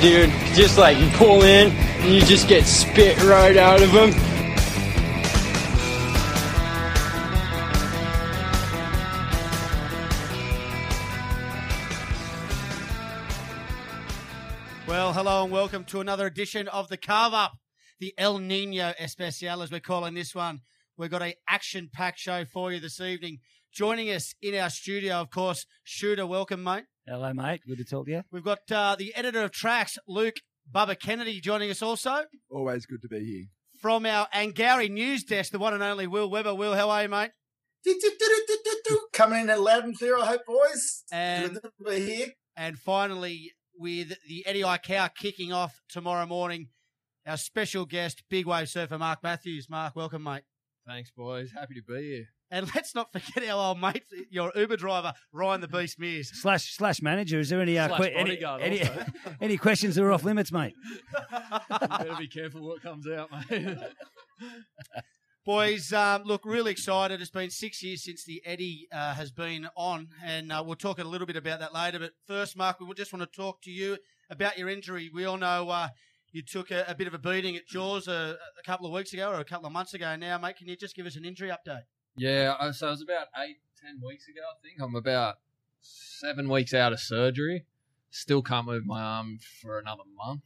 dude. Just like you pull in and you just get spit right out of them. Well, hello and welcome to another edition of the Carve Up, the El Nino Especial, as we're calling this one. We've got a action-packed show for you this evening. Joining us in our studio, of course, Shooter. Welcome, mate. Hello, mate. Good to talk to you. We've got uh, the editor of tracks, Luke Bubba Kennedy, joining us also. Always good to be here. From our Angari news desk, the one and only Will Weber. Will, how are you, mate? Coming in at loud and clear, I hope, boys. And, Good to be here. and finally, with the Eddie Aikau kicking off tomorrow morning, our special guest, big wave surfer Mark Mathews. Mark, welcome, mate. Thanks, boys. Happy to be here. And let's not forget our old mate, your Uber driver, Ryan the Beast Mears. Slash slash manager. Is there any uh, Slash que- any, any, any questions that are off limits, mate? Better be careful what comes out, mate. Boys, um, look, really excited. It's been six years since the Eddie uh, has been on, and uh, we'll talk a little bit about that later. But first, Mark, we just want to talk to you about your injury. We all know uh, you took a, a bit of a beating at Jaws a, a couple of weeks ago or a couple of months ago now, mate. Can you just give us an injury update? Yeah, so it was about eight, ten weeks ago, I think. I'm about seven weeks out of surgery. Still can't move my arm for another month.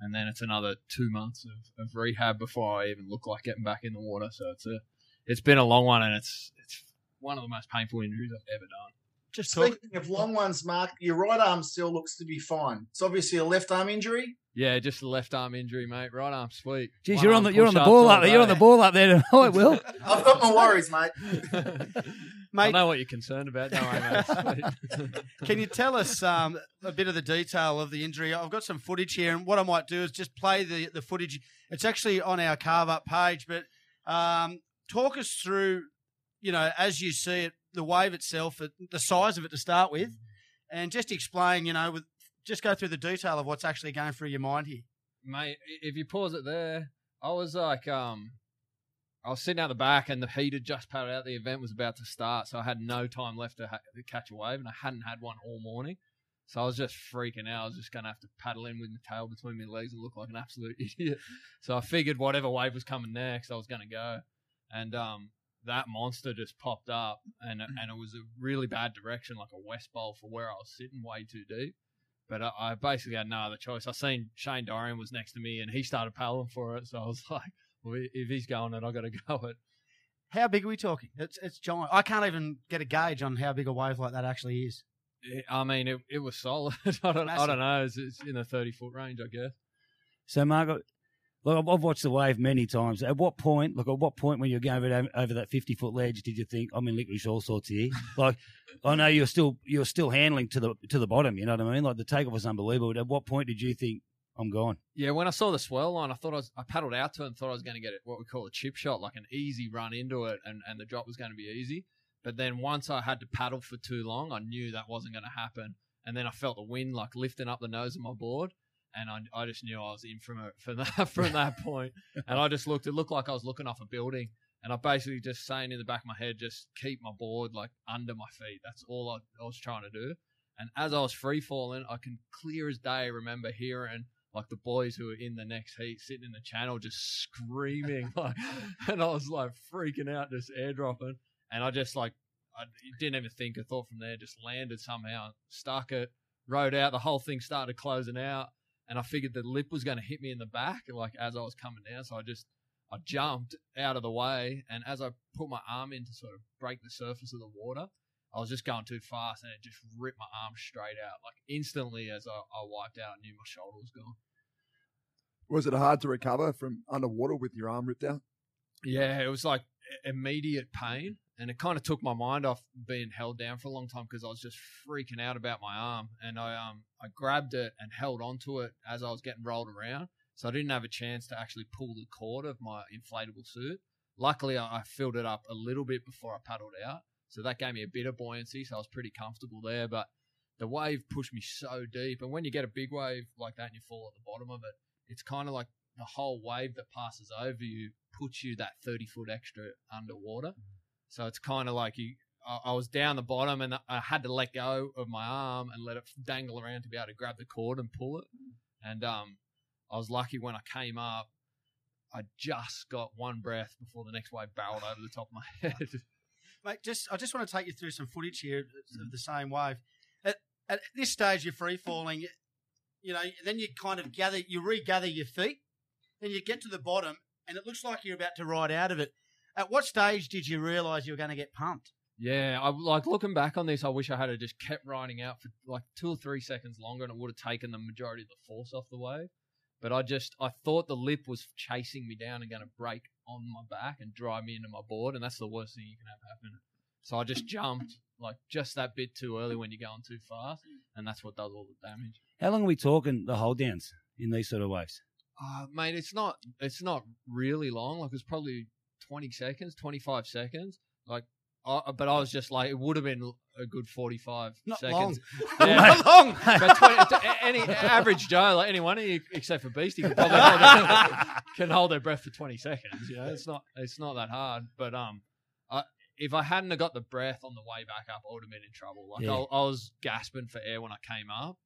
And then it's another two months of, of rehab before I even look like getting back in the water. So it's a, it's been a long one, and it's it's one of the most painful injuries I've ever done. Just talk. Speaking of long ones, Mark, your right arm still looks to be fine. It's obviously a left arm injury. Yeah, just a left arm injury, mate. Right arm sweet. Geez, One you're on the you're on the ball up there. You're on the ball up there Oh, tonight, Will. I've got my worries, mate. mate, I know what you're concerned about. Don't worry, mate. can you tell us um, a bit of the detail of the injury? I've got some footage here, and what I might do is just play the, the footage. It's actually on our carve up page, but um, talk us through, you know, as you see it, the wave itself, the size of it to start with, and just explain, you know, with just go through the detail of what's actually going through your mind here. mate. If you pause it there, I was like, um, I was sitting out the back, and the heat had just paddled out. The event was about to start, so I had no time left to, ha- to catch a wave, and I hadn't had one all morning. So I was just freaking out. I was just going to have to paddle in with my tail between my legs and look like an absolute idiot. So I figured whatever wave was coming next, I was going to go. And um, that monster just popped up, and mm. and it was a really bad direction, like a west bowl for where I was sitting, way too deep. But I, I basically had no other choice. I seen Shane Dorian was next to me, and he started paddling for it. So I was like, well, if he's going it, I got to go it. How big are we talking? It's it's giant. I can't even get a gauge on how big a wave like that actually is. It- I mean, it, it was solid. I don't, I don't know. It's, it's in the 30 foot range, I guess. So, Margaret, look, I've- watched the wave many times. At what point, look, at what point when you're going over, over that 50 foot ledge, did you think I'm in licorice all sorts here? like, I know you're still you're still handling to the to the bottom. You know what I mean? Like the takeoff was unbelievable. At what point did you think I'm gone? Yeah, when I saw the swell line, I thought I was, I paddled out to it and thought I was going to get what we call a chip shot, like an easy run into it, and, and the drop was going to be easy. But then once I had to paddle for too long, I knew that wasn't going to happen. And then I felt the wind like lifting up the nose of my board, and I, I just knew I was in from a, from that from that point. And I just looked. It looked like I was looking off a building, and I basically just saying in the back of my head, just keep my board like under my feet. That's all I, I was trying to do. And as I was free falling, I can clear as day remember hearing like the boys who were in the next heat sitting in the channel just screaming like and I was like freaking out just airdropping and I just like I didn't even think a thought from there just landed somehow stuck it rode out the whole thing started closing out and I figured the lip was going to hit me in the back like as I was coming down so I just I jumped out of the way and as I put my arm in to sort of break the surface of the water I was just going too fast and it just ripped my arm straight out. Like instantly as I, I wiped out, I knew my shoulder was gone. Was it hard to recover from underwater with your arm ripped out? Yeah, it was like immediate pain, and it kind of took my mind off being held down for a long time because I was just freaking out about my arm, and I um I grabbed it and held onto it as I was getting rolled around, so I didn't have a chance to actually pull the cord of my inflatable suit. Luckily, I I filled it up a little bit before I paddled out, so that gave me a bit of buoyancy, so I was pretty comfortable there. But the wave pushed me so deep, and when you get a big wave like that and you fall at the bottom of it, it's kind of like the whole wave that passes over you puts you that 30 foot extra underwater. So it's kind of like you. I, I was down the bottom and I had to let go of my arm and let it dangle around to be able to grab the cord and pull it. And um, I was lucky when I came up. I just got one breath before the next wave barreled over the top of my head. Mate, just I just want to take you through some footage here of the same wave. At, at this stage, you're free falling. You know, then you kind of gather, you regather your feet, then you get to the bottom, and it looks like you're about to ride out of it. At what stage did you realise you were going to get pumped? Yeah, I like looking back on this. I wish I had just kept riding out for like two or three seconds longer, and it would have taken the majority of the force off the wave. But I just I thought the lip was chasing me down and going to break on my back and drive me into my board, and that's the worst thing you can have happen. So I just jumped like just that bit too early when you're going too fast, and that's what does all the damage. How long are we talking the hold downs in these sort of waves? Uh, mate, it's not it's not really long. Like it's probably twenty seconds, twenty five seconds. Like, I, but I was just like, it would have been a good forty five Not seconds. long. Yeah. Not long. But 20, to any average Joe, like any one of you except for Beastie, can probably hold their, can hold their breath for twenty seconds. You know, it's not it's not that hard. But um, I, if I hadn't have got the breath on the way back up, I would have been in trouble. Like Yeah. I, I was gasping for air when I came up,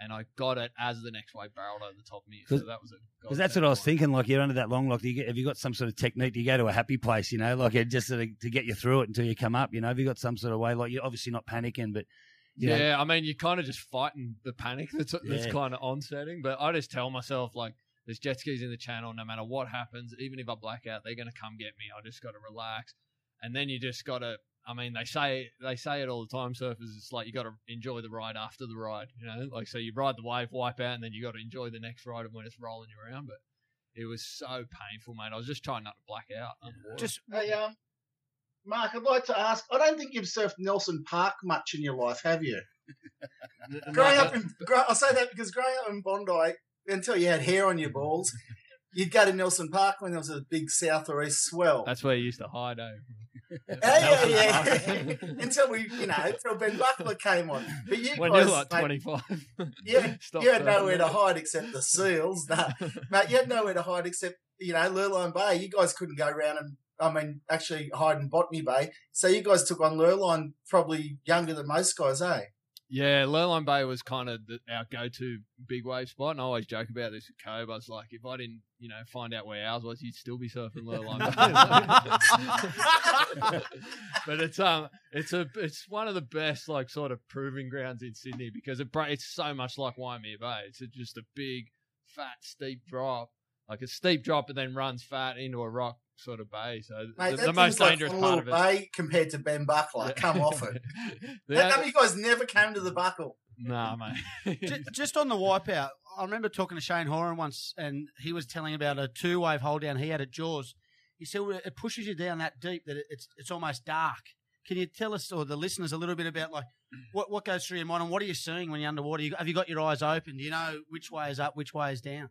and I got it as the next wave barreled over the top of me. So that was a Because that's what I was thinking. Like you're under that long. Like, do you get, have you got some sort of technique? Do you go to a happy place? You know, like it just sort of, to get you through it until you come up. You know, have you got some sort of way? Like you're obviously not panicking, but Yeah, I mean, you're kind of just fighting the panic that's, that's Yeah. kind of onsetting. But I just tell myself, like, there's jet skis in the channel. No matter what happens, even if I black out, they're going to come get me. I just got to relax. And then you just got to, I mean, they say they say it all the time, surfers. It's like you got to enjoy the ride after the ride. You know, like, so you ride the wave, wipe out, and then you got to enjoy the next ride of when it's rolling you around. But it was so painful, mate. I was just trying not to black out. underwater. Just Hey, um, Mark, I'd like to ask. I don't think you've surfed Nielsen Park much in your life, have you? N- n- Growing up in, grow, I say that because growing up in Bondi, until you had hair on your balls, you'd go to Nielsen Park when there was a big south or east swell. that's where you used to hide, eh? Yeah, yeah, yeah. until we, you know, until Ben Buckler came on. But you when guys, you're like mate, 25. Yeah, Stop you had nowhere to hide except the seals. No, mate, you had nowhere to hide except you know Lurline Bay. You guys couldn't go around and I mean actually hide in Botany Bay. So you guys took on Lurline probably younger than most guys, eh? Yeah, Lurline Bay was kind of the, our go-to big wave spot, and I always joke about this with Cobe. I was like, if I didn't, you know, find out where ours was, you'd still be surfing Lurline Bay. but it's um, it's a, it's one of the best like sort of proving grounds in Sydney because it it's so much like Waimea Bay. It's just a big, fat, steep drop, like a steep drop, and then runs fat into a rock sort of bay. So Mate, the, the most thing's like dangerous part of it. Bay compared to Ben Buckler. Come off it. The How only- come you guys never came to the buckle? Nah, mate. Ju- just on the wipeout, I remember talking to Shane Horan once, and he was telling about a two wave hold down he had at Jaws. He said well, it pushes you down that deep that it- it's it's almost dark. Can you tell us or the listeners a little bit about like what what goes through your mind and what are you seeing when you're underwater? You, have you got your eyes open? Do you know which way is up, which way is down?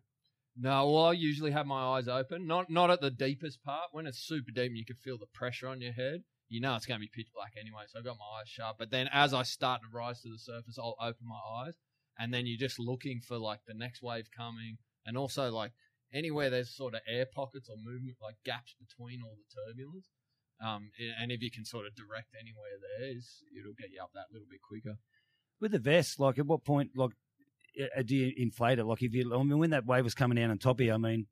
No, well, I usually have my eyes open. Not not at the deepest part. When it's super deep and you can feel the pressure on your head, you know it's going to be pitch black anyway. So I've got my eyes shut. But then as I start to rise to the surface, I'll open my eyes, and then you're just looking for like the next wave coming, and also like anywhere there's sort of air pockets or movement, like gaps between all the turbulence. Um, and if you can sort of direct anywhere there, is it'll get you up that little bit quicker. with the vest, like at what point, like, uh, do you inflate it? Like, if you, I mean, when that wave was coming down on top of you, I mean,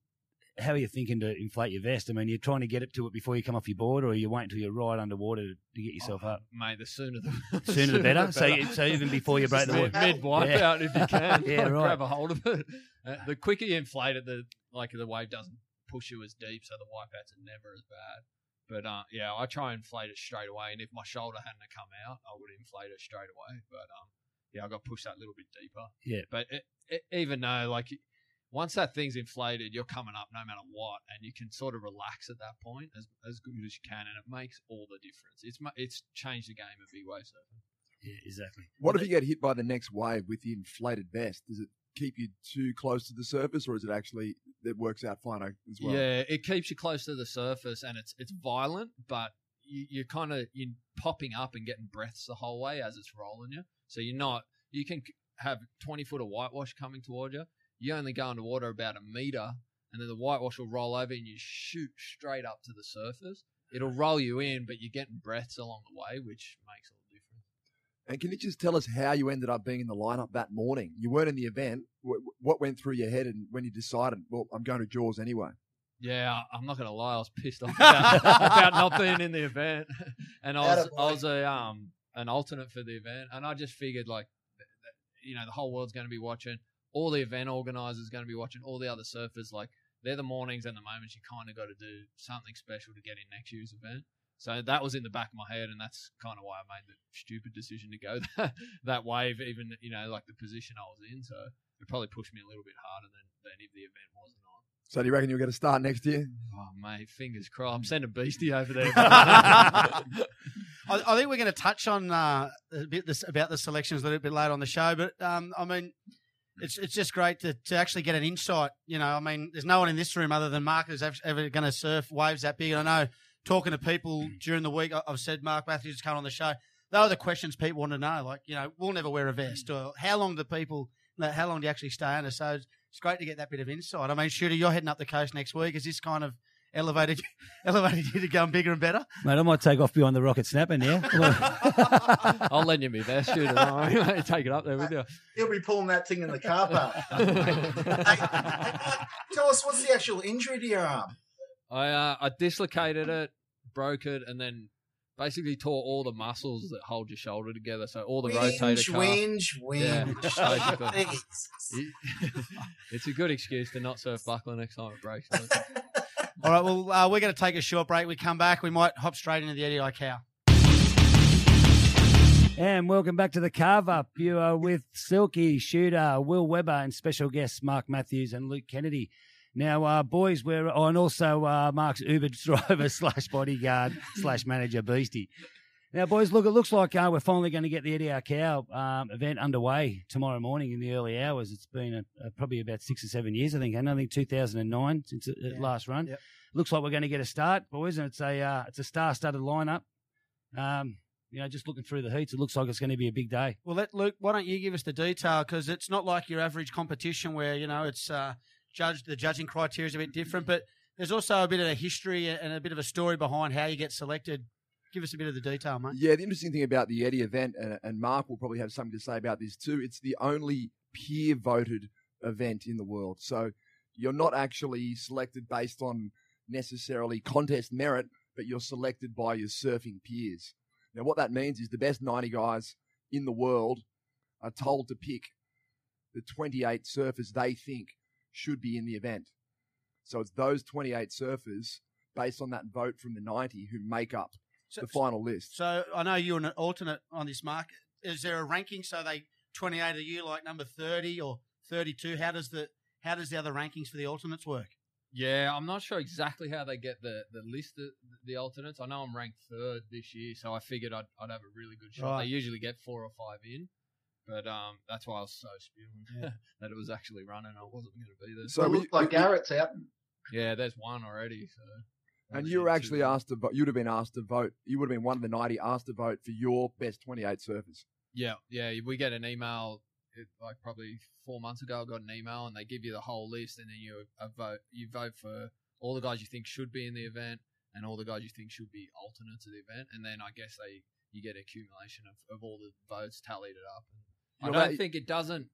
how are you thinking to inflate your vest? I mean, you're trying to get up to it before you come off your board, or you wait until you're right underwater to, to get yourself Oh, up? mate. The sooner the Sooner the better. So, you, so even before you break the mid, mid wipe Yeah. out if you can. Yeah, Like, right. Grab a hold of it. Uh, the quicker you inflate it, the like the wave doesn't push you as deep, so the wipeouts are never as bad. But uh, yeah, I try and inflate it straight away, and if my shoulder hadn't come out, I would inflate it straight away. But um, yeah, I got to push that little bit deeper. Yeah. But it, it, even though like once that thing's inflated, you're coming up no matter what, and you can sort of relax at that point as as good as you can, and it makes all the difference. It's it's changed the game of big wave surfing. Yeah, exactly. What if you get hit by the next wave with the inflated vest? Does it keep you too close to the surface, or is it actually it works out fine as well? Yeah, it keeps you close to the surface, and it's it's violent, but you, you're kind of you popping up and getting breaths the whole way as it's rolling you. So you're not. You can have 20 foot of whitewash coming toward you. You only go underwater about a meter, and then the whitewash will roll over, and you shoot straight up to the surface. It'll roll you in, but you're getting breaths along the way, which makes all the difference. And can you just tell us how you ended up being in the lineup that morning? You weren't in the event. What, what went through your head and when you decided, well, I'm going to Jaws anyway? Yeah, I'm not gonna lie, I was pissed off about, about not being in the event, and I was I was a um an alternate for the event, and I just figured like, th- th- you know, the whole world's going to be watching, all the event organizers going to be watching, all the other surfers. Like they're the mornings and the moments you kind of got to do something special to get in next year's event. So that was in the back of my head, and that's kind of why I made the stupid decision to go that, that wave, even you know like the position I was in. So it probably pushed me a little bit harder than, than if the event wasn't. So do you reckon you'll get a start next year? Oh mate, fingers crossed. I'm sending Beastie over there. I, I think we're going to touch on uh, a bit this, about the selections a little bit later on the show, but um, I mean, it's it's just great to, to actually get an insight. You know, I mean, there's no one in this room other than Mark who's ever, ever going to surf waves that big. And I know talking to people during the week, I- I've said Mark Mathews is coming on the show. Those are the questions people want to know. Like, you know, we'll never wear a vest, or how long do people, how long do you actually stay under? So it's, it's great to get that bit of insight. I mean, Shooter, you're heading up the coast next week. Is this kind of elevated elevated you to going bigger and better? Mate, I might take off behind the rocket snapper now. I'll lend you my vest, shooter. Don't. Take it up there with you. He'll be pulling that thing in the car park. hey, hey, tell us what's the actual injury to your arm? I uh, I dislocated it, broke it, and then basically tore all the muscles that hold your shoulder together. So all the rotator Whinge, cuff. whinge, Yeah, whinge. basically. It's a good excuse to not surf buckler next time it breaks. All right, well, uh, we're going to take a short break. We come back, we might hop straight into the Eddie Aikau. and welcome back to the carve up. You are with Silky, Shooter, Will Weber, and special guests Mark Mathews and Luke Kennedy. Now, uh, boys, we're oh, and also uh, Mark's Uber driver slash bodyguard slash manager Beastie. Now, boys, look, it looks like uh, we're finally going to get the Eddie Aikau um, event underway tomorrow morning in the early hours. It's been a, a, probably about six or seven years, I think, and I think 2009 since it, it Yeah. last run. Yep. Looks like we're going to get a start, boys, and it's a uh, it's a star-studded lineup. Um, you know, just looking through the heats, it looks like it's going to be a big day. Well, let Luke, why don't you give us the detail? Because it's not like your average competition where, you know, it's uh, judged, the judging criteria is a bit different, but there's also a bit of a history and a bit of a story behind how you get selected. Give us a bit of the detail, mate. Yeah, the interesting thing about the Eddie event, and, and Mark will probably have something to say about this too, it's the only peer voted event in the world. So you're not actually selected based on necessarily contest merit, but you're selected by your surfing peers. Now, what that means is the best 90 guys in the world are told to pick the 28 surfers they think should be in the event. So it's those 28 surfers, based on that vote from the 90, who make up So, the final list. so I know you're an alternate on this, Mark. Is there a ranking? So they 28 a year, like number 30 or 32. How does the how does the other rankings for the alternates work? Yeah, I'm not sure exactly how they get the, the list of the alternates. I know I'm ranked third this year, so I figured I'd, I'd have a really good shot. Right. They usually get four or five in, but um, that's why I was so spewing that it was actually running. I wasn't going to be there. So So it we- looks like we- Garrett's out. yeah, there's one already. So And you were actually two. asked to vote. You'd have been asked to vote. You would have been one of the 90 asked to vote for your best 28 surfers. Yeah, yeah. We get an email it, like probably four months ago. I got an email and they give you the whole list, and then you uh, vote. You vote for all the guys you think should be in the event, and all the guys you think should be alternate to the event, and then I guess they you get accumulation of, of all the votes tallied it up. I don't that- think it doesn't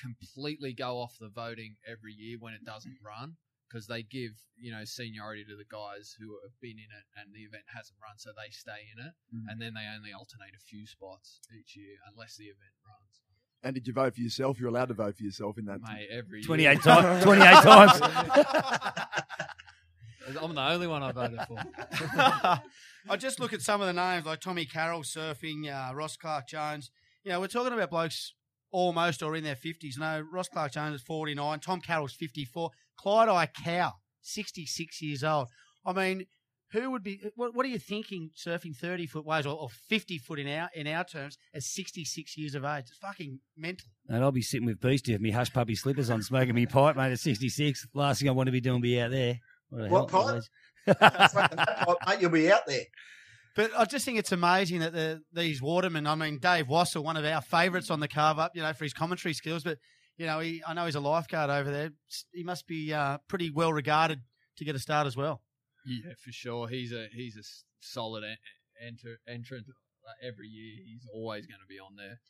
completely go off the voting every year when it doesn't run. Because they give you know seniority to the guys who have been in it and the event hasn't run, so they stay in it Mhm. and then they only alternate a few spots each year unless the event runs. And did you vote for yourself? You're allowed to vote for yourself in that. Mate, every 28 year. times. 28 times. I'm the only one I voted for. I just look at some of the names like Tommy Carroll surfing, uh, Ross Clark Jones. You know, we're talking about blokes almost or in their 50s. No, Ross Clark Jones is 49, Tom Carroll's 54, Clyde Aikau, 66 years old. I mean, who would be, what, what are you thinking surfing 30 foot waves or, or 50 foot in our, in our terms at 66 years of age? It's fucking mental. And I'll be sitting with Beastie with me hush puppy slippers on, smoking me pipe, mate, at 66. Last thing I want to be doing be out there. What, a What hell of a pipe? age. Smoking that pipe, mate, you'll be out there. But I just think it's amazing that the, these watermen, I mean, Dave Wassel, one of our favourites on the carve up, you know, for his commentary skills, but, you know, he, I know he's a lifeguard over there. He must be uh, pretty well regarded to get a start as well. Yeah, for sure. He's a he's a s- solid en- enter, entrant uh, every year he's always going to be on there.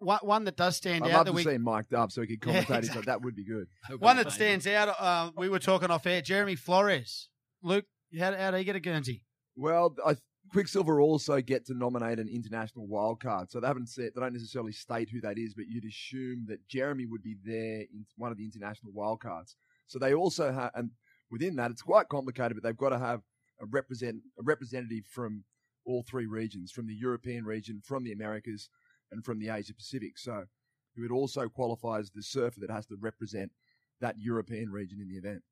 One, one that does stand out. I'd out love that to we see him mic'd up so he could Yeah, commentate. exactly. So that would be good. Be one that stands out. Uh, we were talking off air. Jeremy Flores. Luke, how, how do you get a Guernsey? Well, I, Quiksilver also get to nominate an international wild card. So they haven't said they don't necessarily state who that is, but you'd assume that Jeremy would be there in one of the international wild cards. So they also have, and within that, it's quite complicated, but they've got to have a represent a representative from all three regions, from the European region, from the Americas, and from the Asia Pacific. So who would also qualify as the surfer that has to represent that European region in the event.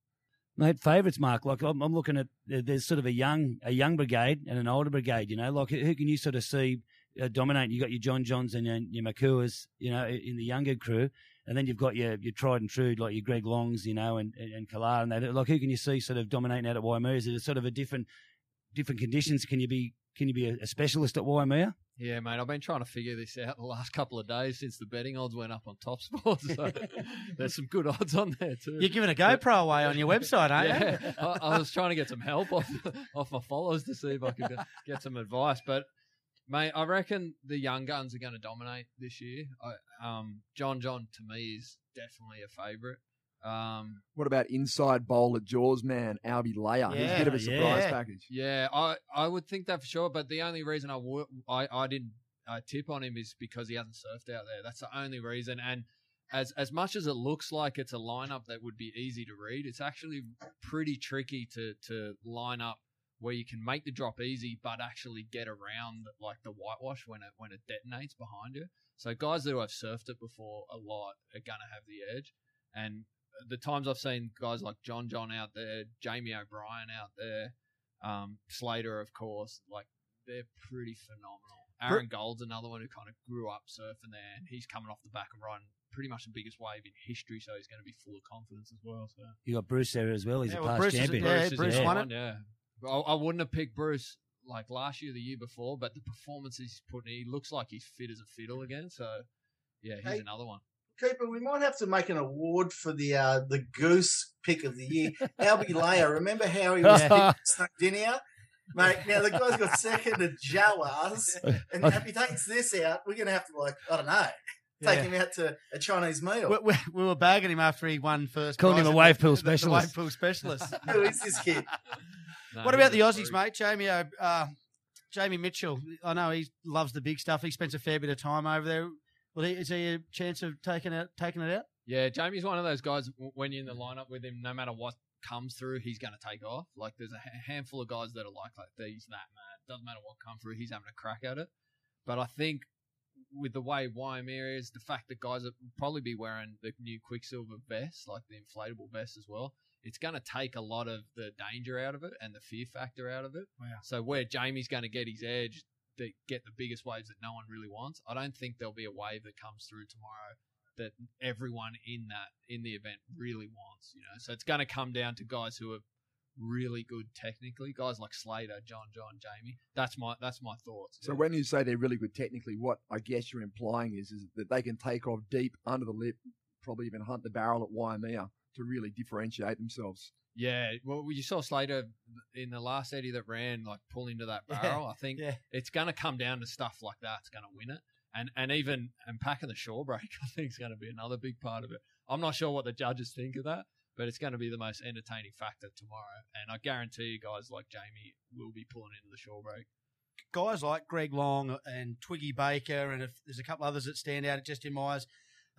Mate, favourites, Mark. Like I'm, I'm looking at there's sort of a young a young brigade and an older brigade. You know, like who can you sort of see uh, dominate? You got your John Johns and your, your Makuas, you know, in the younger crew, and then you've got your your tried and true like your Greg Longs, you know, and and, and Kalar and that. Like who can you see sort of dominating out at Waimea? Is it sort of a different different conditions? Can you be can you be a, a specialist at Waimea? Yeah, mate, I've been trying to figure this out the last couple of days since the betting odds went up on Top Sports. So there's some good odds on there too. You're giving a GoPro away on your website, aren't you? yeah, I, I was trying to get some help off off my followers to see if I could get some advice. But mate, I reckon the young guns are going to dominate this year. I, um, John John to me is definitely a favourite. Um, What about inside bowl at Jaws man, Albie Layer? He's a bit of a Yeah, surprise yeah. package. yeah, I I would think that for sure. But the only reason I I I didn't uh, tip on him is because he hasn't surfed out there. That's the only reason. And as as much as it looks like it's a lineup that would be easy to read, it's actually pretty tricky to to line up where you can make the drop easy, but actually get around like the whitewash when it when it detonates behind you. So guys who have surfed it before a lot are gonna have the edge. And the times I've seen guys like John John out there, Jamie O'Brien out there, um, Slater, of course, like they're pretty phenomenal. Aaron Gold's another one who kind of grew up surfing there, and he's coming off the back of riding pretty much the biggest wave in history, so he's going to be full of confidence as well. So You got Bruce there as well. He's Yeah, a well, past Bruce is a- champion. yeah, is Bruce won one, Yeah, I, I wouldn't have picked Bruce like last year, the year before, but the performance he's putting, he looks like he's fit as a fiddle again. So yeah, he's Hey, another one. Keeper, we might have to make an award for the uh, the goose pick of the year. Albie Layer, remember how he was Yeah. snuck in here? Mate, now the guy's got second to Jawas, and if he takes this out, we're going to have to, like, I don't know, take Yeah. him out to a Chinese meal. We, we, we were bagging him after he won first. Calling prize him a wave the- pool the- the specialist. wave pool specialist. Who is this kid? No, what about the Aussies, freak. mate? Jamie, uh, uh, Jamie Mitchell. I know he loves the big stuff. He spends a fair bit of time over there. Well, is he a chance of taking it taking it out? Yeah, Jamie's one of those guys. When you're in the lineup with him, no matter what comes through, he's going to take off. Like there's a handful of guys that are like, like he's that mad. Doesn't matter what comes through, he's having a crack at it. But I think with the way Waimea is, the fact that guys will probably be wearing the new Quiksilver vest, like the inflatable vest as well, it's going to take a lot of the danger out of it and the fear factor out of it. Wow. So where Jamie's going to get his edge, that get the biggest waves that no one really wants, I don't think there'll be a wave that comes through tomorrow that everyone in that in the event really wants. You know, so it's going to come down to guys who are really good technically, guys like Slater, John, John, Jamie. That's my that's my thoughts. So when you say they're really good technically, what I guess you're implying is, is that they can take off deep under the lip, probably even hunt the barrel at Waimea to really differentiate themselves. Yeah, well, you saw Slater in the last Eddie that ran, like pull into that Yeah, barrel. I think yeah. it's going to come down to stuff like that. It's going to win it, and and even and packing the shore break, I think is going to be another big part of it. I'm not sure what the judges think of that, but it's going to be the most entertaining factor tomorrow. And I guarantee you, guys like Jamie will be pulling into the shore break. Guys like Greg Long and Twiggy Baker, and if there's a couple others that stand out just in my eyes,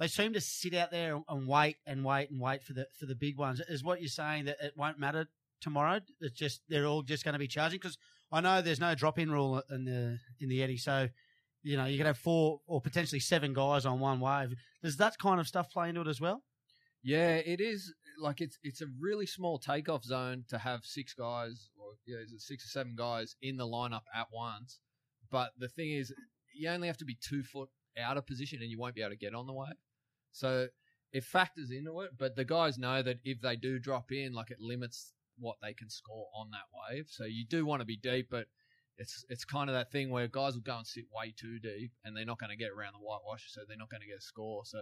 they seem to sit out there and wait and wait and wait for the for the big ones. Is what you're saying that it won't matter tomorrow? It's just they're all just going to be charging because I know there's no drop in rule in the in the Eddie, so you know you could have four or potentially seven guys on one wave. Does that kind of stuff play into it as well? Yeah, it is like it's it's a really small takeoff zone to have six guys or yeah, is it six or seven guys in the lineup at once. But the thing is, you only have to be two foot out of position and you won't be able to get on the wave. So it factors into it, but the guys know that if they do drop in, like it limits what they can score on that wave. So you do want to be deep, but it's it's kind of that thing where guys will go and sit way too deep and they're not going to get around the whitewash, so they're not going to get a score. So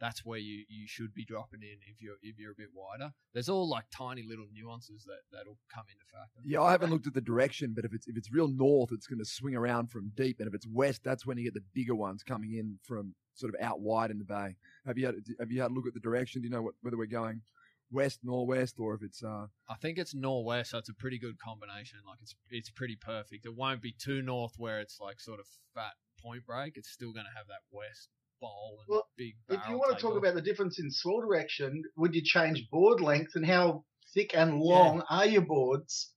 that's where you, you should be dropping in if you're if you're a bit wider. There's all like tiny little nuances that that'll come into factor. Yeah, I haven't looked at the direction, but if it's if it's real north, it's going to swing around from deep, and if it's west, that's when you get the bigger ones coming in from sort of out wide in the bay. Have you had have you had a look at the direction? Do you know what, whether we're going west, northwest, or if it's uh, I think it's northwest, so it's a pretty good combination. Like it's it's pretty perfect. It won't be too north where it's like sort of fat point break. It's still going to have that west bowl and Well, big. If you want to talk takeoff. about the difference in swirl direction, would you change board length and how thick and long are your boards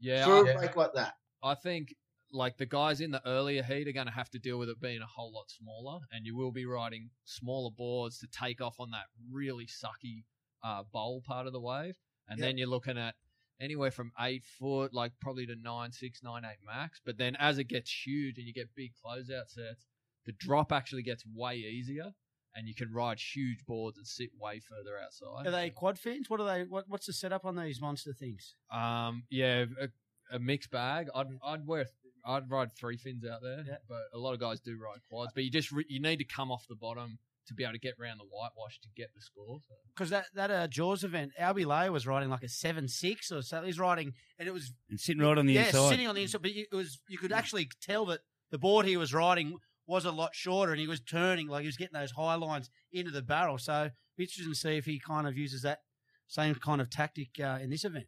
yeah, for I, a break like that? I think like the guys in the earlier heat are going to have to deal with it being a whole lot smaller, and you will be riding smaller boards to take off on that really sucky uh, bowl part of the wave, and Yep. then you're looking at anywhere from eight foot, like probably to nine six, nine eight max. But then as it gets huge and you get big closeout sets, the drop actually gets way easier, and you can ride huge boards and sit way further outside. Are they quad fins? What are they? What, what's the setup on these monster things? Um, yeah, a, a mixed bag. I'd I'd wear I'd ride three fins out there, Yeah. but a lot of guys do ride quads. But you just re- you need to come off the bottom to be able to get around the whitewash to get the score. So. Because that that uh, Jaws event, Albie Lay was riding like a seven six or so. He's riding, and it was and sitting right on the inside. yeah, inside. sitting on the inside. But you- it was you could actually tell that the board he was riding was a lot shorter, and he was turning like he was getting those high lines into the barrel. So be interesting to see if he kind of uses that same kind of tactic uh, in this event.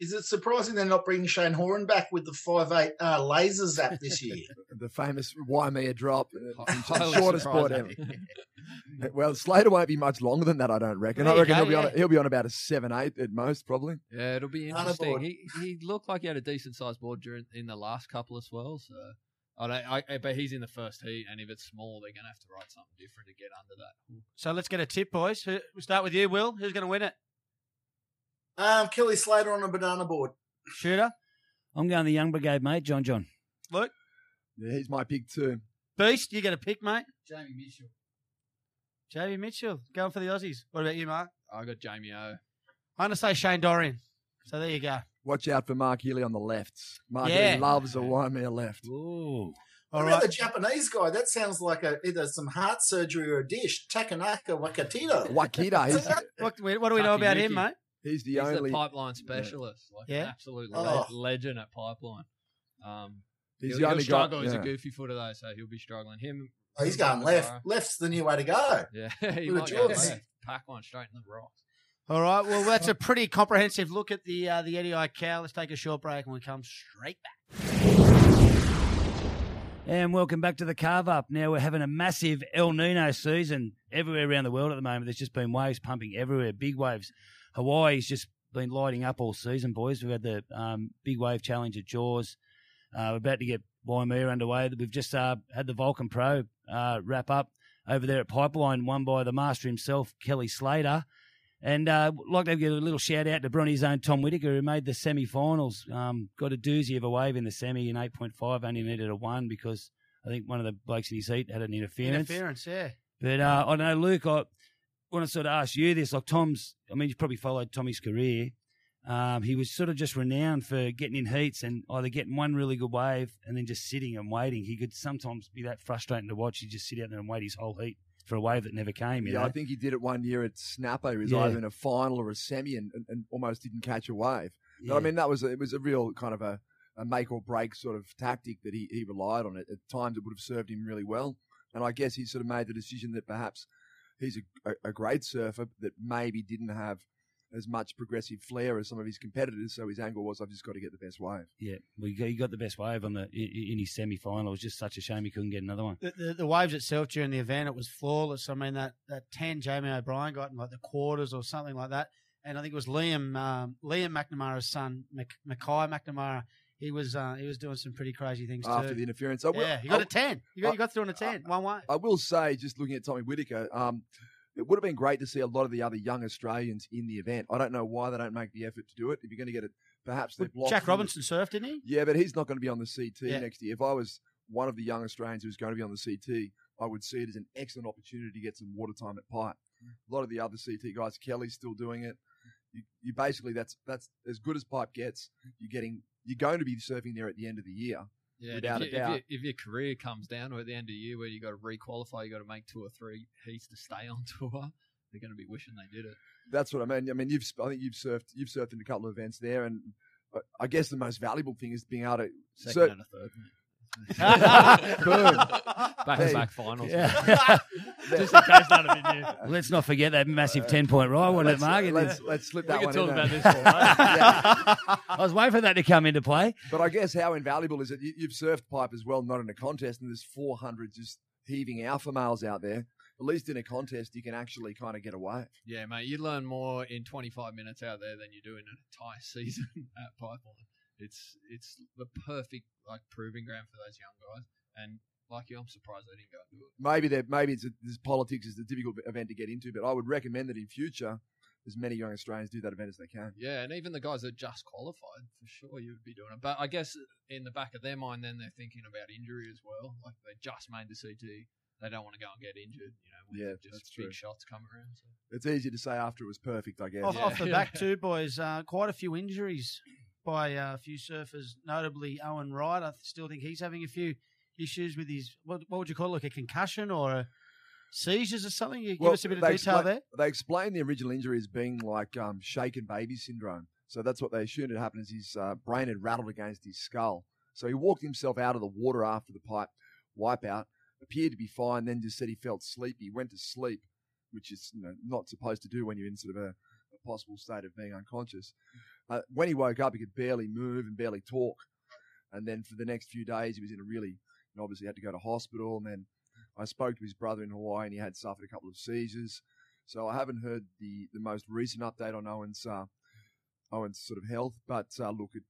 Is it surprising they're not bringing Shane Horan back with the five eight uh, lasers app this year? the famous Waimea drop, uh, Highly shortest board ever. surprising. Well, Slater won't be much longer than that, I don't reckon. There I reckon go, he'll be on he'll be on about a seven eight at most, probably. Yeah, it'll be Not interesting. He he looked like he had a decent sized board during in the last couple as well. So I don't. I, but he's in the first heat, and if it's small, they're gonna have to ride something different to get under that. So let's get a tip, boys. We'll start with you, Will. Who's going to win it? Um, Kelly Slater on a banana board. Shooter, I'm going the Young Brigade, mate. John John. Luke, Yeah, he's my pick too. Beast. You get a pick, mate. Jamie Mitchell. Jamie Mitchell going for the Aussies. What about you, Mark? I got Jamie O. I'm going to say Shane Dorian. So there you go. Watch out for Mark Healy on the left. Mark Yeah. Healy loves a Waimea left. Ooh. All What right. about the Japanese guy? That sounds like a, either some heart surgery or a dish. Takanaka Wakatito. Wakita, he's, What, what do we know about him, mate? he's the He's only the pipeline specialist, like Yeah. an absolute Oh. legend at pipeline. Um, he's he'll, the he'll struggle. guy. He's a goofy footer though, so he'll be struggling. Him, Oh, he's going left. Left's the new way to go. Yeah, he With might the go jaws. left. Pack one straight in the rocks. All right. Well, that's a pretty comprehensive look at the uh, the Eddie Cow. Let's take a short break and we come straight back. And welcome back to the carve up. Now we're having a massive El Nino season everywhere around the world at the moment. There's just been waves pumping everywhere, big waves. Hawaii's just been lighting up all season, boys. We've had the um, big wave challenge at Jaws. Uh, we're about to get Waimea underway. We've just uh, had the Volcom Pro uh, wrap up over there at Pipeline, won by the master himself, Kelly Slater. And uh, I'd like to give a little shout out to Bronny's own Tom Whitaker, who made the semi finals. Um, got a doozy of a wave in the semi in 8.5, only needed a one because I think one of the blokes in his heat had an interference. Interference, yeah. But uh, I know, Luke, I want to sort of ask you this. Like Tom's, I mean, you've probably followed Tommy's career. Um, he was sort of just renowned for getting in heats and either getting one really good wave and then just sitting and waiting. He could sometimes be that frustrating to watch. He'd just sit out there and wait his whole heat for a wave that never came. You Yeah, know? I think he did it one year at Snapper. He was Yeah. either in a final or a semi and, and, and almost didn't catch a wave. But I mean, that was a, it was a real kind of a, a make or break sort of tactic that he, he relied on. It at times it would have served him really well, and I guess he sort of made the decision that perhaps he's a, a, a great surfer that maybe didn't have as much progressive flair as some of his competitors. So his angle was, I've just got to get the best wave. Yeah, well, he got- the best wave on the in in his semi final. It was just such a shame he couldn't get another one. The, the, the waves itself during the event, it was flawless. I mean, that, that 10 Jamie O'Brien got in like the quarters or something like that. And I think it was Liam um, Liam McNamara's son, Mc, Makai McNamara. He was uh, he was doing some pretty crazy things After too. the interference, I will, yeah, you got I- a 10. You got, I- you got through on a 10, one way. I will say, just looking at Tommy Whitaker, um, it would have been great to see a lot of the other young Australians in the event. I don't know why they don't make the effort to do it. If you're going to get it, perhaps they're blocked. Jack from the- Robinson surfed, didn't he? Yeah, but he's not going to be on the CT Yeah. next year. If I was one of the young Australians who's going to be on the CT, I would see it as an excellent opportunity to get some water time at Pipe. A lot of the other CT guys, Kelly's still doing it. You, you basically that's that's as good as Pipe gets. You're getting you're going to be surfing there at the end of the year. Yeah, without if, a you- if, you- if your career comes down to at the end of the year where you got to requalify, you got to make two or three heats to stay on tour, they're going to be wishing they did it. That's what I mean. I mean, you've I think you've surfed you've surfed in a couple of events there, and I guess the most valuable thing is being able to. Second and a third. Boom. Back Hey. to back finals. Yeah. Just in case none of you knew. Let's not forget that massive 10 point ride, wasn't it, let's, Mark? let's, let's slip We that can one talk in about there. this for a while. I was waiting for that to come into play. But I guess how invaluable is it? You, you've surfed pipe as well, not in a contest, and there's 400 just heaving alpha males out there. At least in a contest, you can actually kind of get away. Yeah, mate, you learn more in 25 minutes out there than you do in an entire season at Pipeline. It's it's the perfect like proving ground for those young guys, and like you, I'm surprised they didn't go and do it. Maybe that maybe it's a, this politics is a difficult event to get into, but I would recommend that in future, as many young Australians do that event as they can. Yeah, and even the guys that just qualified, for sure, you would be doing it. But I guess in the back of their mind, then they're thinking about injury as well. Like they just made the CT, they don't want to go and get injured. You know, when Yeah, just that's big true. shots come around. So. It's easy to say after it was perfect, I guess. Off, Yeah. off the back too, boys. Uh, quite a few injuries by uh, a few surfers, notably Owen Wright. I still think he's having a few issues with his what, what would you call it, like a concussion or a seizures or something. You give us a bit of detail there. They explain the original injury as being like um, shaken baby syndrome. So that's what they assumed had happened is his uh, brain had rattled against his skull. So he walked himself out of the water after the pipe wipeout, appeared to be fine, then just said he felt sleepy, went to sleep, which is you know, not supposed to do when you're in sort of a, a possible state of being unconscious. Uh, when he woke up, he could barely move and barely talk. And then for the next few days, he was in a really, you know, obviously had to go to hospital. And then I spoke to his brother in Hawaii, and he had suffered a couple of seizures. So I haven't heard the, the most recent update on Owen's uh, Owen's sort of health, but uh, look, it,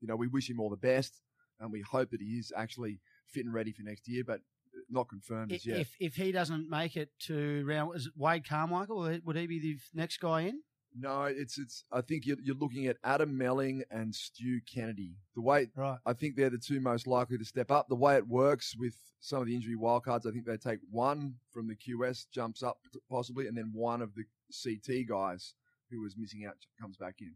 you know, we wish him all the best, and we hope that he is actually fit and ready for next year, but not confirmed as yet. If if he doesn't make it to round, is it Wade Carmichael? Would he be the next guy in? No, it's it's. I think you're, you're looking at Adam Melling and Stu Kennedy. The way Right. I think they're the two most likely to step up. The way it works with some of the injury wildcards, I think they take one from the QS jumps up possibly, and then one of the CT guys who was missing out comes back in.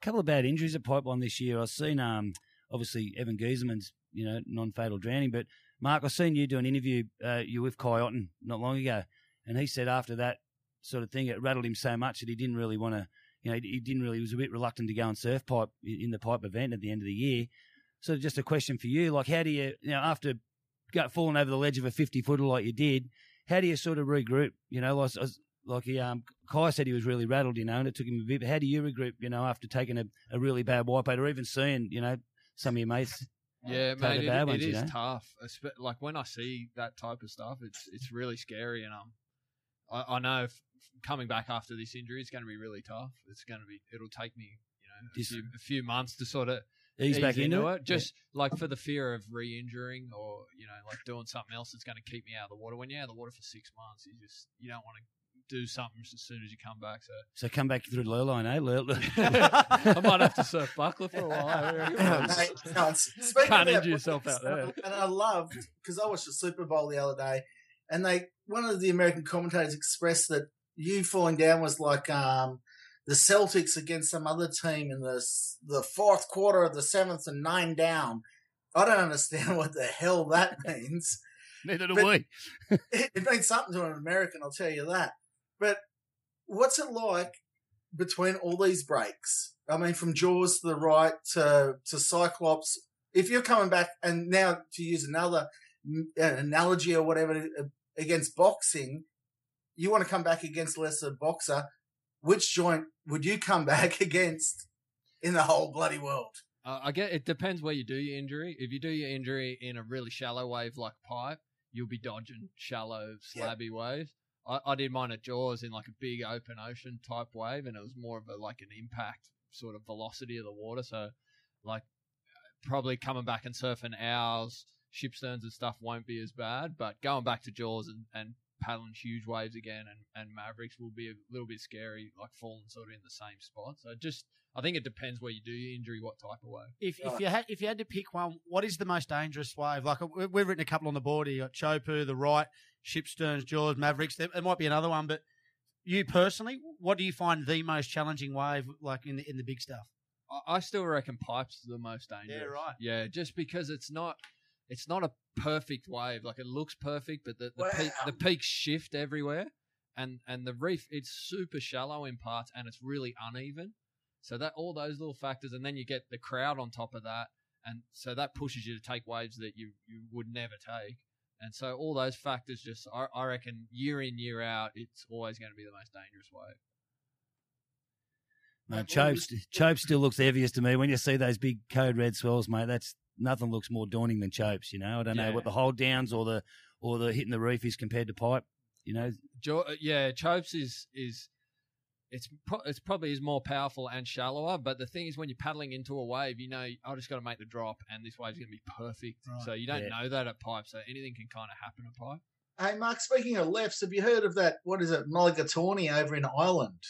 A couple of bad injuries at Pipeline this year. I've seen, um, obviously, Evan Geiselman's, you know, non-fatal drowning. But, Mark, I've seen you do an interview, uh, you with Kai Otton not long ago. And he said after that sort of thing, it rattled him so much that he didn't really want to, you know, he didn't really, he was a bit reluctant to go and surf pipe in the pipe event at the end of the year. So just a question for you, like how do you, you know, after got falling over the ledge of a 50 footer like you did, how do you sort of regroup? You know, like, like he, um, Kai said he was really rattled, you know, and it took him a bit. But how do you regroup, you know, after taking a, a really bad wipeout or even seeing, you know, some of your mates? Yeah, mate, it ones, you know? tough. Like when I see that type of stuff, it's it's really scary, and um, I, I know if coming back after this injury is going to be really tough. It's going to be. It'll take me, you know, a few, a few months to sort of Ease back into it. Just like for the fear of re-injuring or you know, like doing something else that's going to keep me out of the water. When you're out of the water for six months, you just you don't want to do something as soon as you come back. So So come back through Lurline, eh? Lur- I might have to surf Buckler for a while. Mate, no, Can't injure yourself out there. And I loved because I watched the Super Bowl the other day, and they one of the American commentators expressed that you falling down was like um, the Celtics against some other team in the the fourth quarter of the seventh and nine down. I don't understand what the hell that means. Neither do we. it, it means something to an American, I'll tell you that. But what's it like between all these breaks? I mean, from Jaws to the right to, to Cyclops. If you're coming back, and now to use another mm, analogy or whatever uh, against boxing, you want to come back against a lesser boxer. Which joint would you come back against in the whole bloody world? Uh, I get it depends where you do your injury. If you do your injury in a really shallow wave like pipe, you'll be dodging shallow, slabby waves. I, I did mine at Jaws in like a big open ocean type wave, and it was more of a like an impact sort of velocity of the water. So, like, probably coming back and surfing ours, Shipsterns and stuff won't be as bad. But going back to Jaws and, and paddling huge waves again and, and Mavericks will be a little bit scary, like falling sort of in the same spot. So just I think it depends where you do your injury, what type of wave. If if Right. you had if you had to pick one, what is the most dangerous wave? Like we- we've written a couple on the board. here. You got Chopu, the right, Shipsterns, Jaws, Mavericks. There, there might be another one, but you personally, what do you find the most challenging wave like in the in the big stuff? I- I still reckon pipes are the most dangerous. Yeah, right. Yeah, just because it's not it's not a perfect wave. Like it looks perfect, but the the, peak, Wow. the peaks shift everywhere, and and the reef it's super shallow in parts and it's really uneven. So that all those little factors, and then you get the crowd on top of that, and so that pushes you to take waves that you you would never take. And so all those factors just, I, I reckon, year in year out, it's always going to be the most dangerous wave. No, Like, Chope, Chope still looks heaviest to me. When you see those big code red swells, mate, that's nothing looks more daunting than Chopes. You know, I don't know what the hold downs or the or the hitting the reef is compared to pipe. You know, Jo- uh, yeah, Chopes is is it's pro- it's probably is more powerful and shallower. But the thing is, when you're paddling into a wave, you know I just got to make the drop, and this wave's going to be perfect. Right. So you don't Yeah. know that at pipe, so anything can kind of happen at pipe. Hey, Mark, speaking of lefts, have you heard of that? What is it? Mulligatawny over in Ireland.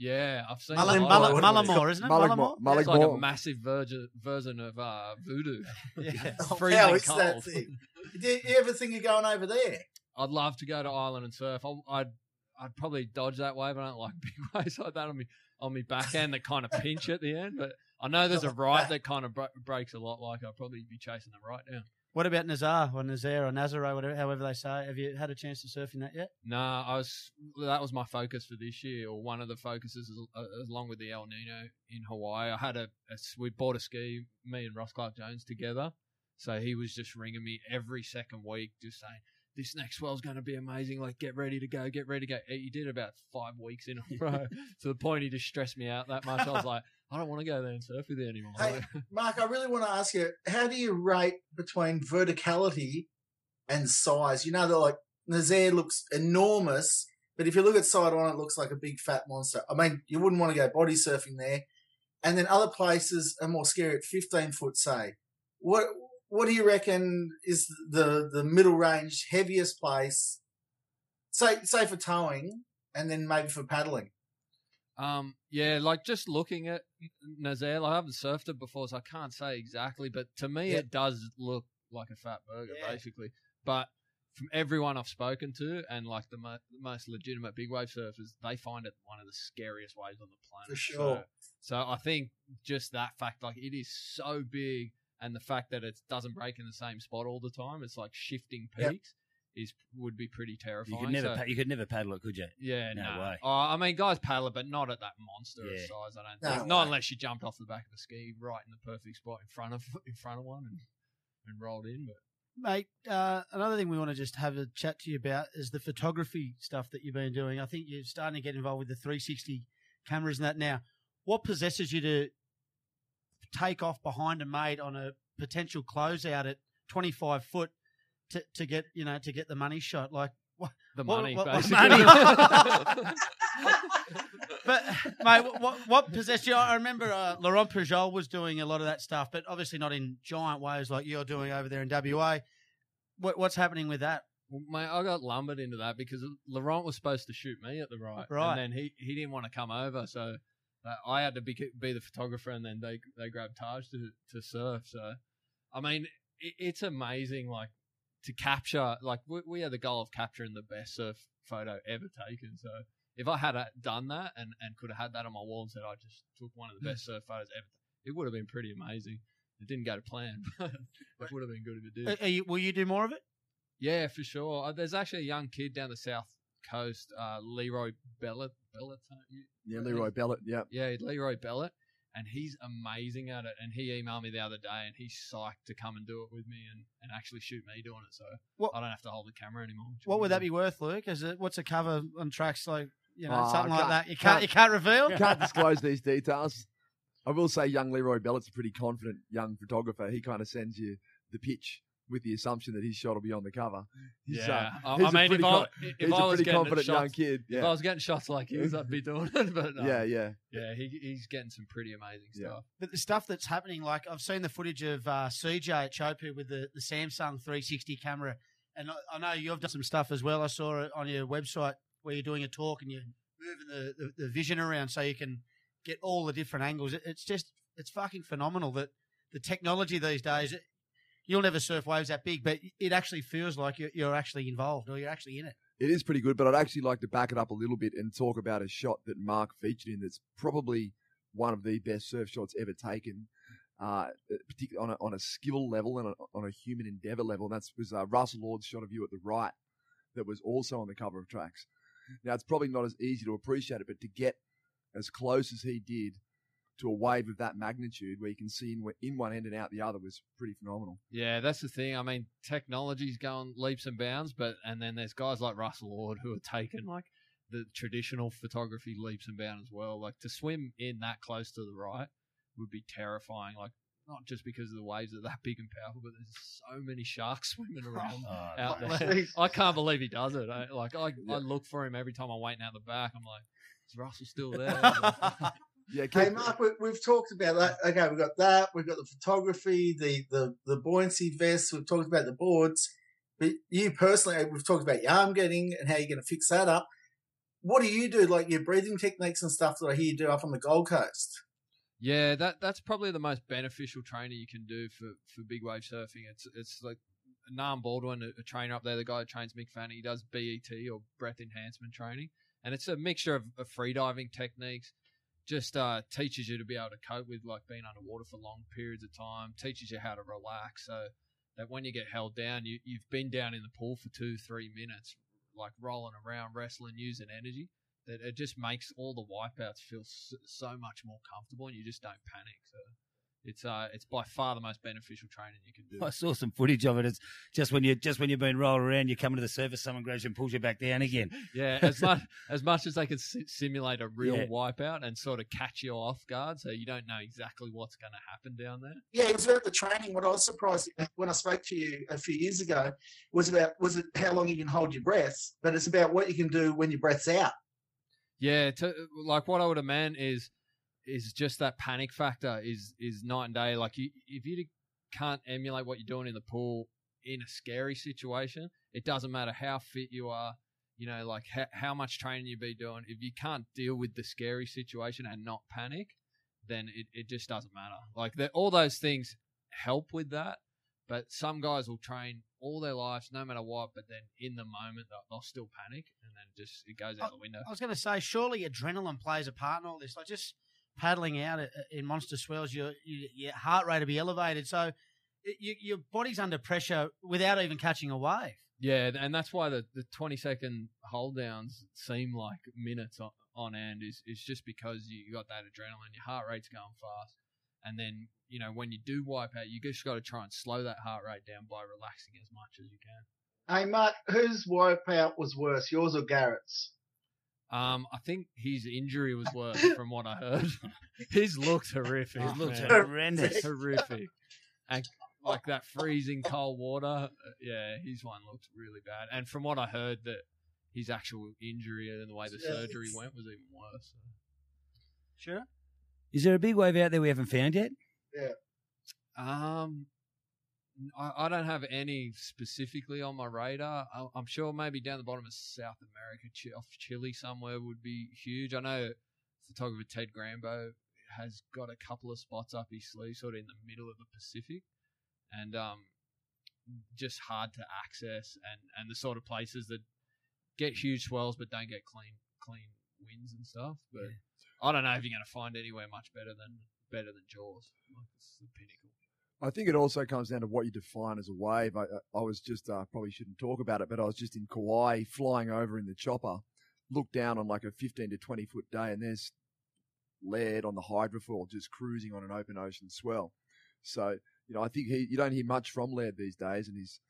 Yeah, I've seen. Mullen, a lot Mullen, of Mullen- it. Mullaghmore, isn't it? Mullig- Mullaghmore? Mullig- It's like a massive version version of uh, voodoo. Yeah. Oh, Freezing how is that cold. thing? Do you ever think of going over there? I'd love to go to Ireland and surf. I- I'd I'd probably dodge that wave. I don't like big waves like that on me on me back end that kind of pinch at the end. But I know there's a right that kind of br- breaks a lot. Like I'd probably be chasing the right down. What about Nazar or Nazar or Nazaro, whatever, however they say? Have you had a chance to surf in that yet? Nah, I was that was my focus for this year, or one of the focuses, along with the El Nino in Hawaii. I had a, a we bought a ski, me and Ross Clarke-Jones together. So he was just ringing me every second week, just saying, "This next swell's going to be amazing. Like, get ready to go, get ready to go." He did about five weeks in a row, to the point he just stressed me out that much. I was like, "I don't want to go there and surf with you anymore." Hey, Mark, I really want to ask you, how do you rate between verticality and size? You know, they're like Nazaré looks enormous, but if you look at side on, it looks like a big fat monster. I mean, you wouldn't want to go body surfing there. And then other places are more scary at 15 foot, say. What what do you reckon is the the middle range heaviest place? Say say for towing, and then maybe for paddling. Um, yeah, like just looking at Nazaré, I haven't surfed it before, so I can't say exactly. But to me, Yeah. it does look like a fat burger, Yeah. basically. But from everyone I've spoken to, and like the, mo- the most legitimate big wave surfers, they find it one of the scariest waves on the planet. For sure. So, so I think just that fact, like it is so big, and the fact that it doesn't break in the same spot all the time, it's like shifting peaks, is would be pretty terrifying. you terrifying. could never So- pa- you could never paddle it, could you? yeah, No no way. Oh, I mean, guys paddle it, but not at that monster Yeah. size. I don't No think. Not way. unless you jumped off the back of the ski right in the perfect spot in front of in front of one and, and rolled in. But Mate, uh, another thing we want to just have a chat to you about is the photography stuff that you've been doing. I think you're starting to get involved with the 360 cameras and that now. What possesses you to take off behind a mate on a potential closeout at 25 foot to, to get you know to get the money shot? Like, what, the money, what- what basically. money? but mate, what, what, what possessed you? I remember uh, Laurent Pujol was doing a lot of that stuff, but obviously not in giant waves like you're doing over there in WA. What, what's happening with that? Well, Mate, I got lumbered into that because Laurent was supposed to shoot me at the right, Right. and then he, he didn't want to come over, so uh, I had to be be the photographer, and then they they grabbed Taj to to surf. So, I mean, it, it's amazing, like to capture. Like we, we had the goal of capturing the best surf photo ever taken. So, if I had done that and and could have had that on my wall and said I just took one of the best surf photos ever, it would have been pretty amazing. It didn't go to plan, but it would have been good if it did. Are- are you, will you do more of it? Yeah, for sure. Uh, there's actually a young kid down the south coast, uh, Leroy Bellet. Bellet, you- Yeah, Leroy Bellet. Yeah. yeah, Leroy Bellet, and he's amazing at it. And he emailed me the other day, and he's psyched to come and do it with me and, and actually shoot me doing it. So What- I don't have to hold the camera anymore. What would that be worth, Luke? Is it what's a cover on tracks like you know Oh, something like that? You can't, can't- you can't reveal. Can't disclose these details. I will say young Leroy Bellet's a pretty confident young photographer. He kind of sends you the pitch with the assumption that his shot will be on the cover. He's, uh, Yeah, I, he's I a mean, if pretty I, if he's I a was pretty getting confident young shots, kid. if I was getting shots like his, I'd be doing it. But no. yeah, yeah. yeah, he, he's getting some pretty amazing Yeah. stuff. But the stuff that's happening, like I've seen the footage of uh, CJ at Chopu with the, the Samsung 360 camera, and I, I know you've done some stuff as well. I saw it on your website where you're doing a talk and you're moving the, the, the vision around so you can get all the different angles. It, it's just it's fucking phenomenal that the technology these days. It, you'll never surf waves that big, but it actually feels like you're, you're actually involved or you're actually in it. It is pretty good, but I'd actually like to back it up a little bit and talk about a shot that Mark featured in that's probably one of the best surf shots ever taken, uh, particularly on a, on a skill level and a, on a human endeavor level. And that was uh, Russell Ord's shot of you at the right that was also on the cover of tracks. Now, it's probably not as easy to appreciate it, but to get as close as he did to a wave of that magnitude where you can see in, in one end and out the other was pretty phenomenal. Yeah, that's the thing. I mean, technology's going leaps and bounds, but and then there's guys like Russell Ord who are taking like the traditional photography leaps and bounds as well. Like to swim in that close to the right would be terrifying. Like not just because of the waves are that big and powerful, but there's so many sharks swimming around Oh, out Like there. I can't believe he does it. I, like I, Yeah. I look for him every time I'm waiting out the back. I'm like, is Russell still there? Yeah, Hey, Mark, we, we've talked about that. Okay, we've got that. We've got the photography, the, the, the buoyancy vests. We've talked about the boards. But you personally, eh, we've talked about your arm getting and how you're going to fix that up. What do you do, like your breathing techniques and stuff that I hear you do up on the Gold Coast? Yeah, that that's probably the most beneficial training you can do for, for big wave surfing. It's it's like Nam Baldwin, a, a trainer up there, the guy that trains Mick Fanning, he does BET or breath enhancement training, and it's a mixture of, of freediving techniques. Just uh, teaches you to be able to cope with like being underwater for long periods of time. Teaches you how to relax, so that when you get held down, you you've been down in the pool for two three minutes, like rolling around, wrestling, using energy that it just makes all the wipeouts feel so, so much more comfortable, and you just don't panic. So it's uh, it's by far the most beneficial training you can do. I saw some footage of it. It's just when you just when you've been rolled around, you come to the surface, someone grabs you and pulls you back down again. Yeah, as much as much as they can simulate a real Yeah. wipeout and sort of catch you off guard, so you don't know exactly what's going to happen down there. Yeah, it was about the training. What I was surprised when I spoke to you a few years ago was about was it how long you can hold your breath, but it's about what you can do when your breath's out. Yeah, to, like what I would have meant is is just that panic factor is is night and day. Like you, if you can't emulate what you're doing in the pool in a scary situation, it doesn't matter how fit you are. You know, like how, how much training you be doing. If you can't deal with the scary situation and not panic, then it, it just doesn't matter. Like all those things help with that. But some guys will train all their lives, no matter what. But then in the moment, they'll, they'll still panic, and then just it goes out the window. I was going to say, surely adrenaline plays a part in all this. Like just paddling out in monster swells, your your your heart rate will be elevated, so you, your body's under pressure without even catching a wave. Yeah, and that's why the, the 20 second hold downs seem like minutes on, on end is, is just because you got that adrenaline, your heart rate's going fast. And then, you know, when you do wipe out, you just got to try and slow that heart rate down by relaxing as much as you can. Hey, Mark, whose wipeout was worse, yours or Garrett's? Um, I think his injury was worse from what I heard. his looked horrific. It looked man. horrendous. horrific. And like that freezing cold water, uh, yeah, his one looked really bad. And from what I heard, that his actual injury and the way the Yeah, surgery went was even worse. Sure. Is there a big wave out there we haven't found yet? Yeah. Um, I, I don't have any specifically on my radar. I, I'm sure maybe down the bottom of South America, off Chile somewhere would be huge. I know photographer Ted Grambeau has got a couple of spots up his sleeve, sort of in the middle of the Pacific, and um, just hard to access, and and the sort of places that get huge swells but don't get clean clean winds and stuff. But I don't know if you're going to find anywhere much better than better than Jaws. Like it's the pinnacle. I think it also comes down to what you define as a wave. I, I was just uh, probably shouldn't talk about it, but I was just in Kauai flying over in the chopper, looked down on like a 15 to 20 foot day, and there's Laird on the hydrofoil just cruising on an open ocean swell. So you know, I think he you don't hear much from Laird these days, and he's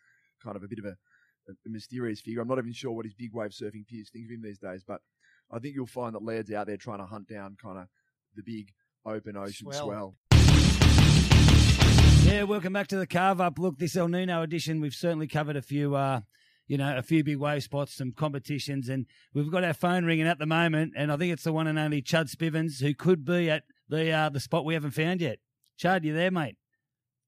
kind of a bit of a, a mysterious figure. I'm not even sure what his big wave surfing peers think of him these days, but I think you'll find that Laird's out there trying to hunt down kind of the big open ocean Swell. swell. Yeah, welcome back to the carve up. Look, this El Nino edition, we've certainly covered a few, uh, you know, a few big wave spots, some competitions, and we've got our phone ringing at the moment, and I think it's the one and only Chad Spivens who could be at the uh, the spot we haven't found yet. Chud, you there, mate?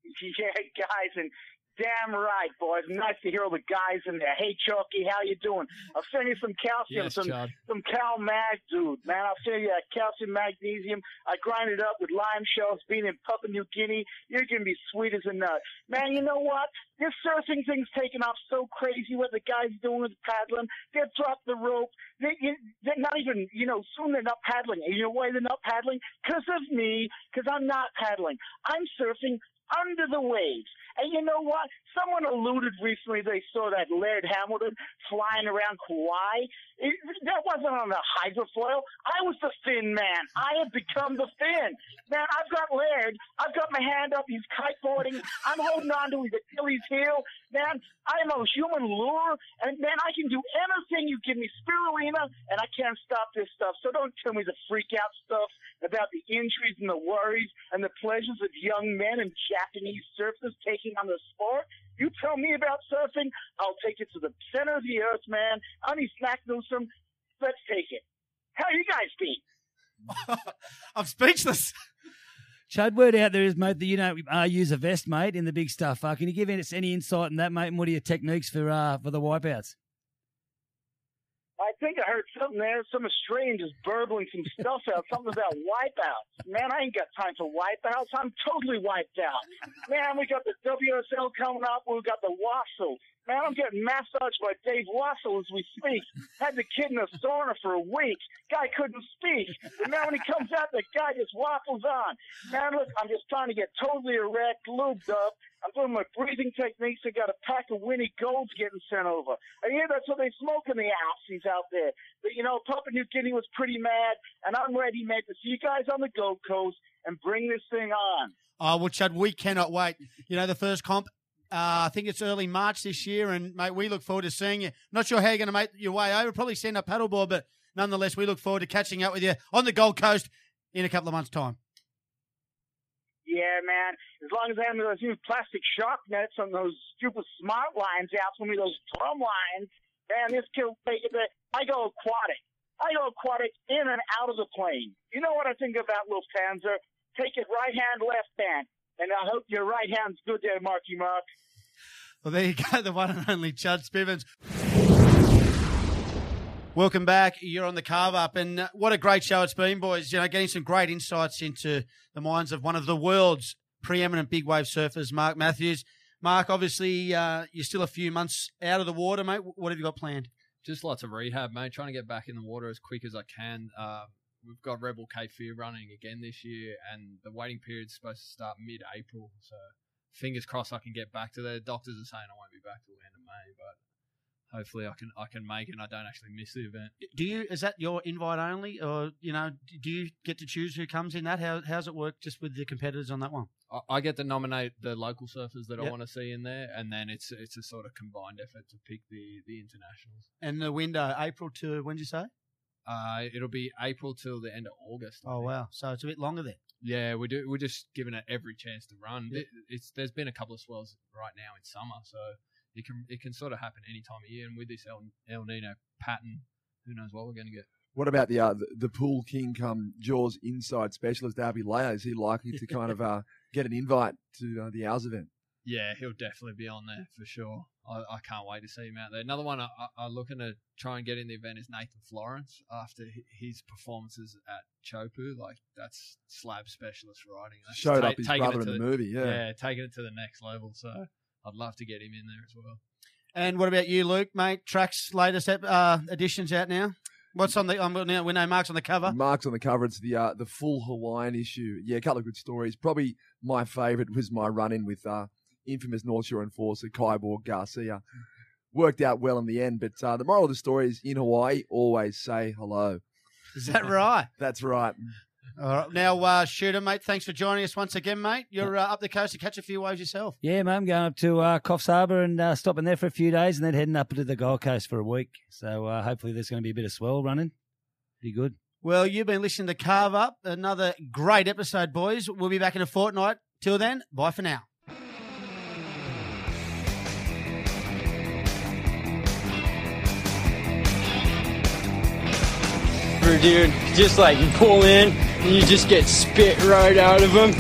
Yeah, guys, and Damn right, boys. Nice to hear all the guys in there. Hey, Chalky, how you doing? I'll send you some calcium, Yes, some Chad. some Cal Mag, dude. Man, I'll send you that calcium magnesium. I grind it up with lime shells. Being in Papua New Guinea, you're gonna be sweet as a nut. Man, you know what? This surfing thing's taking off so crazy. What the guys doing with paddling? They've dropped the rope. They, you- they're not even, you know, soon they're not paddling. You know why they're not paddling? Because of me. Because I'm not paddling. I'm surfing under the waves. And you know what? Someone alluded recently they saw that Laird Hamilton flying around Kauai. It, that wasn't on a hydrofoil. I was the fin man. I have become the fin. Man, I've got Laird. I've got my hand up. He's kiteboarding. I'm holding on to his Achilles heel. Man, I'm a human lure. And man, I can do anything you give me spirulina, and I can't stop this stuff. So don't tell me the freak out stuff about the injuries and the worries and the pleasures of young men and Japanese surfers taking on the sport. You tell me about surfing, I'll take it to the center of the earth, man. Honey Snack Newsome, let's take it. How you guys been? I'm speechless. Chad, word out there is, mate, that you don't uh, use a vest, mate, in the big stuff. Uh, can you give us any insight in that, mate? And what are your techniques for uh, for the wipeouts? I think I heard something there. Some Australian just burbling some stuff out. Something about wipeouts. Man, I ain't got time for wipeouts. I'm totally wiped out. Man, we got the WSL coming up. We got the Wassel. Man, I'm getting massaged by Dave Wassel as we speak. Had the kid in a sauna for a week. Guy couldn't speak. And now when he comes out, the guy just waffles on. Man, look, I'm just trying to get totally erect, lubed up. I'm doing my breathing techniques. I got a pack of Winnie Golds getting sent over. I hear that's what they smoke in the Aussies out there. But you know, Papua New Guinea was pretty mad, and I'm ready, mate, to see you guys on the Gold Coast and bring this thing on. Oh, well, Chad, we cannot wait. You know, the first comp, uh, I think it's early March this year, and, mate, we look forward to seeing you. Not sure how you're going to make your way over. Probably send a paddleboard, but nonetheless, we look forward to catching up with you on the Gold Coast in a couple of months' time. Yeah, man. As long as I have those new plastic shark nets on those stupid smart lines out for me, those drum lines, man, this kid will it. I go aquatic. I go aquatic in and out of the plane. You know what I think about Lufthansa? Take it right hand, left hand. And I hope your right hand's good there, Marky Mark. Well, there you go, the one and only Chad Spivens. Welcome back. You're on the carve up, and uh, what a great show it's been, boys. You know, getting some great insights into the minds of one of the world's preeminent big wave surfers, Mark Mathews. Mark, obviously, uh, you're still a few months out of the water, mate. What have you got planned? Just lots of rehab, mate. Trying to get back in the water as quick as I can. Um, we've got Red Bull Cape Fear running again this year, and the waiting period's supposed to start mid-April. So fingers crossed I can get back to there. Doctors are saying I won't be back till the end of May, but hopefully I can I can make it. and I don't actually miss the event. Do you is that your invite only, or you know, do you get to choose who comes in that? How how's it work just with the competitors on that one? I, I get to nominate the local surfers that I want to see in there, and then it's it's a sort of combined effort to pick the the internationals. And the window April to when did you say? Uh, it'll be April till the end of August. I Oh think. wow, so it's a bit longer there. Yeah, we do. We're just giving it every chance to run. Yeah. It- it's there's been a couple of swells right now in summer, so it can it can sort of happen any time of year. And with this El, El Nino pattern, who knows what we're going to get? What about the uh, the, the pool king come Jaws inside specialist Darby Layer? Is he likely to kind of uh, get an invite to uh, the Owls event? Yeah, he'll definitely be on there for sure. I, I can't wait to see him out there. Another one I, I, I'm looking to try and get in the event is Nathan Florence after his performances at Chopu. Like that's slab specialist riding. That's Showed ta- up his brother in to the movie. Yeah. yeah, taking it to the next level. So I'd love to get him in there as well. And what about you, Luke, mate? Track's latest ep- uh, editions out now. What's on the? Um, now we know Mark's on the cover. Mark's on the cover. It's the uh, the full Hawaiian issue. Yeah, a couple of good stories. Probably my favourite was my run in with uh, infamous North Shore enforcer Kyborg Garcia. Worked out well in the end, but uh, the moral of the story is in Hawaii, always say hello. Is that right? That's right. All right. Now, uh, shooter, mate. Thanks for joining us once again, mate. You're uh, up the coast to catch a few waves yourself. Yeah, mate, I'm going up to uh, Coffs Harbour and uh, stopping there for a few days and then heading up to the Gold Coast for a week. So uh, hopefully there's going to be a bit of swell running. Be good. Well, you've been listening to Carve Up. Another great episode, boys. We'll be back in a fortnight. Till then, bye for now. Dude. Just like you pull in and you just get spit right out of them.